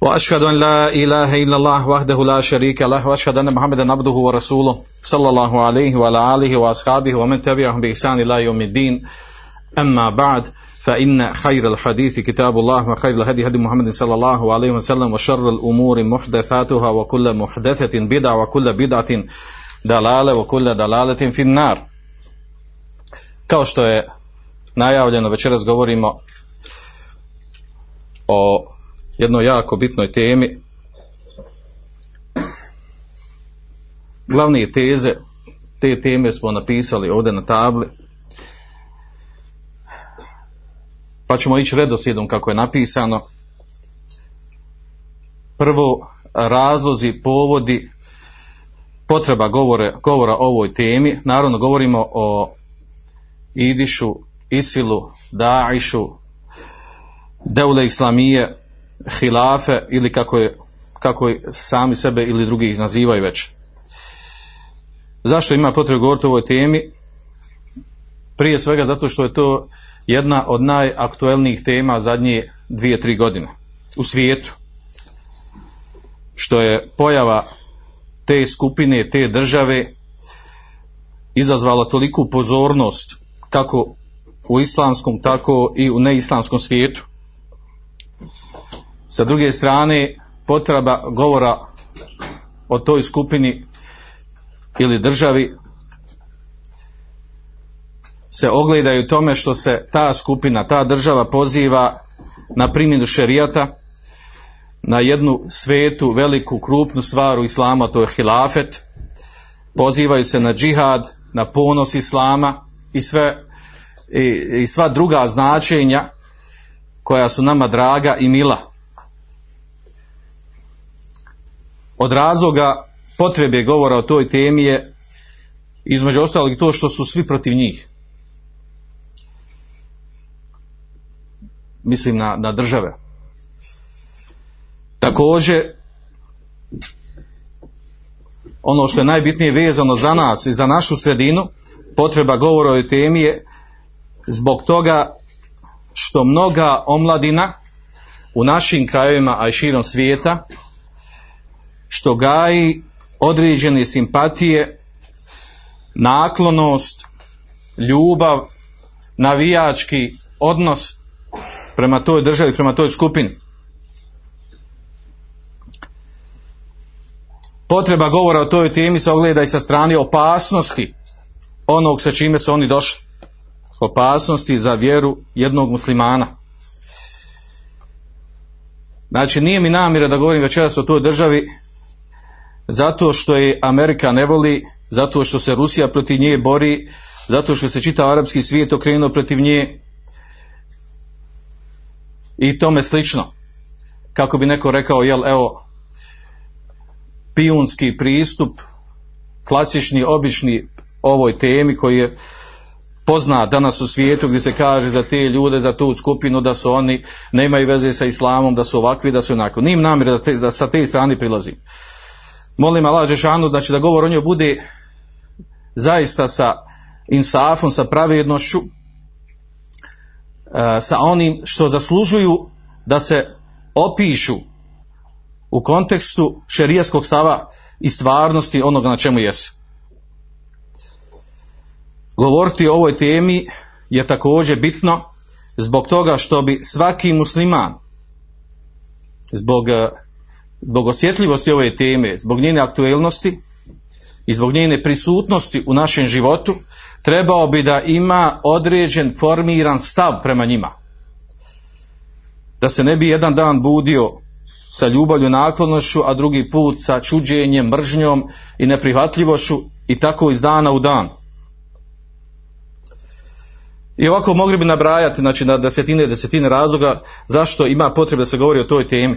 وأشهد أن لا إله إلا الله وحده لا شريك له وأشهد أن محمدا عبده ورسوله صلى الله عليه وعلى آله وأصحابه ومن تبعهم بإحسان إلى يوم الدين. أما بعد فإن خير الحديث كتاب الله وخير الهدي هدي محمد صلى الله عليه وسلم وشر الأمور محدثاتها وكل محدثة بدعة وكل بدعة دلالة وكل دلالة في النار. kao što je najavljeno večeras govorimo o jednoj jako bitnoj temi glavne teze te teme smo napisali ovdje na tabli pa ćemo ići redoslijedom kako je napisano. Prvo, razlozi, povodi, potreba govore, govora o ovoj temi. Naravno, govorimo o Idišu, Isilu, Daišu, Deule Islamije, Hilafe ili kako je, kako je sami sebe ili drugi ih nazivaju već. Zašto ima potrebu govoriti o ovoj temi? Prije svega zato što je to jedna od najaktuelnijih tema zadnje dvije, tri godine u svijetu. Što je pojava te skupine, te države izazvala toliku pozornost kako u islamskom, tako i u neislamskom svijetu. Sa druge strane, potreba govora o toj skupini ili državi se ogledaju tome što se ta skupina, ta država poziva na primjenu šerijata, na jednu svetu, veliku, krupnu stvar u islama, to je hilafet, pozivaju se na džihad, na ponos islama i sve i, i sva druga značenja koja su nama draga i mila. Od razloga potrebe govora o toj temi je između ostalog to što su svi protiv njih. mislim na, na države. Također, ono što je najbitnije vezano za nas i za našu sredinu, potreba govora o temi je zbog toga što mnoga omladina u našim krajevima, a i širom svijeta, što gaji određene simpatije, naklonost, ljubav, navijački odnos prema toj državi, prema toj skupini. Potreba govora o toj temi se ogleda i sa strane opasnosti onog sa čime su oni došli. Opasnosti za vjeru jednog muslimana. Znači nije mi namjera da govorim večeras o toj državi zato što je Amerika ne voli, zato što se Rusija protiv nje bori, zato što se čitav arapski svijet okrenuo protiv nje, i tome slično. Kako bi neko rekao, jel, evo, pijunski pristup, klasični, obični ovoj temi koji je poznat danas u svijetu gdje se kaže za te ljude, za tu skupinu da su oni, nemaju veze sa islamom, da su ovakvi, da su onako. Nim namjer da, te, da sa te strane prilazim. Molim Allah Žešanu da će da govor o njoj bude zaista sa insafom, sa pravednošću, sa onim što zaslužuju da se opišu u kontekstu šerijskog stava i stvarnosti onoga na čemu jesu. Govoriti o ovoj temi je također bitno zbog toga što bi svaki musliman zbog, zbog osjetljivosti ove teme, zbog njene aktuelnosti i zbog njene prisutnosti u našem životu trebao bi da ima određen formiran stav prema njima. Da se ne bi jedan dan budio sa ljubavlju naklonošću, a drugi put sa čuđenjem, mržnjom i neprihvatljivošću i tako iz dana u dan. I ovako mogli bi nabrajati znači, na desetine i desetine razloga zašto ima potrebe da se govori o toj temi.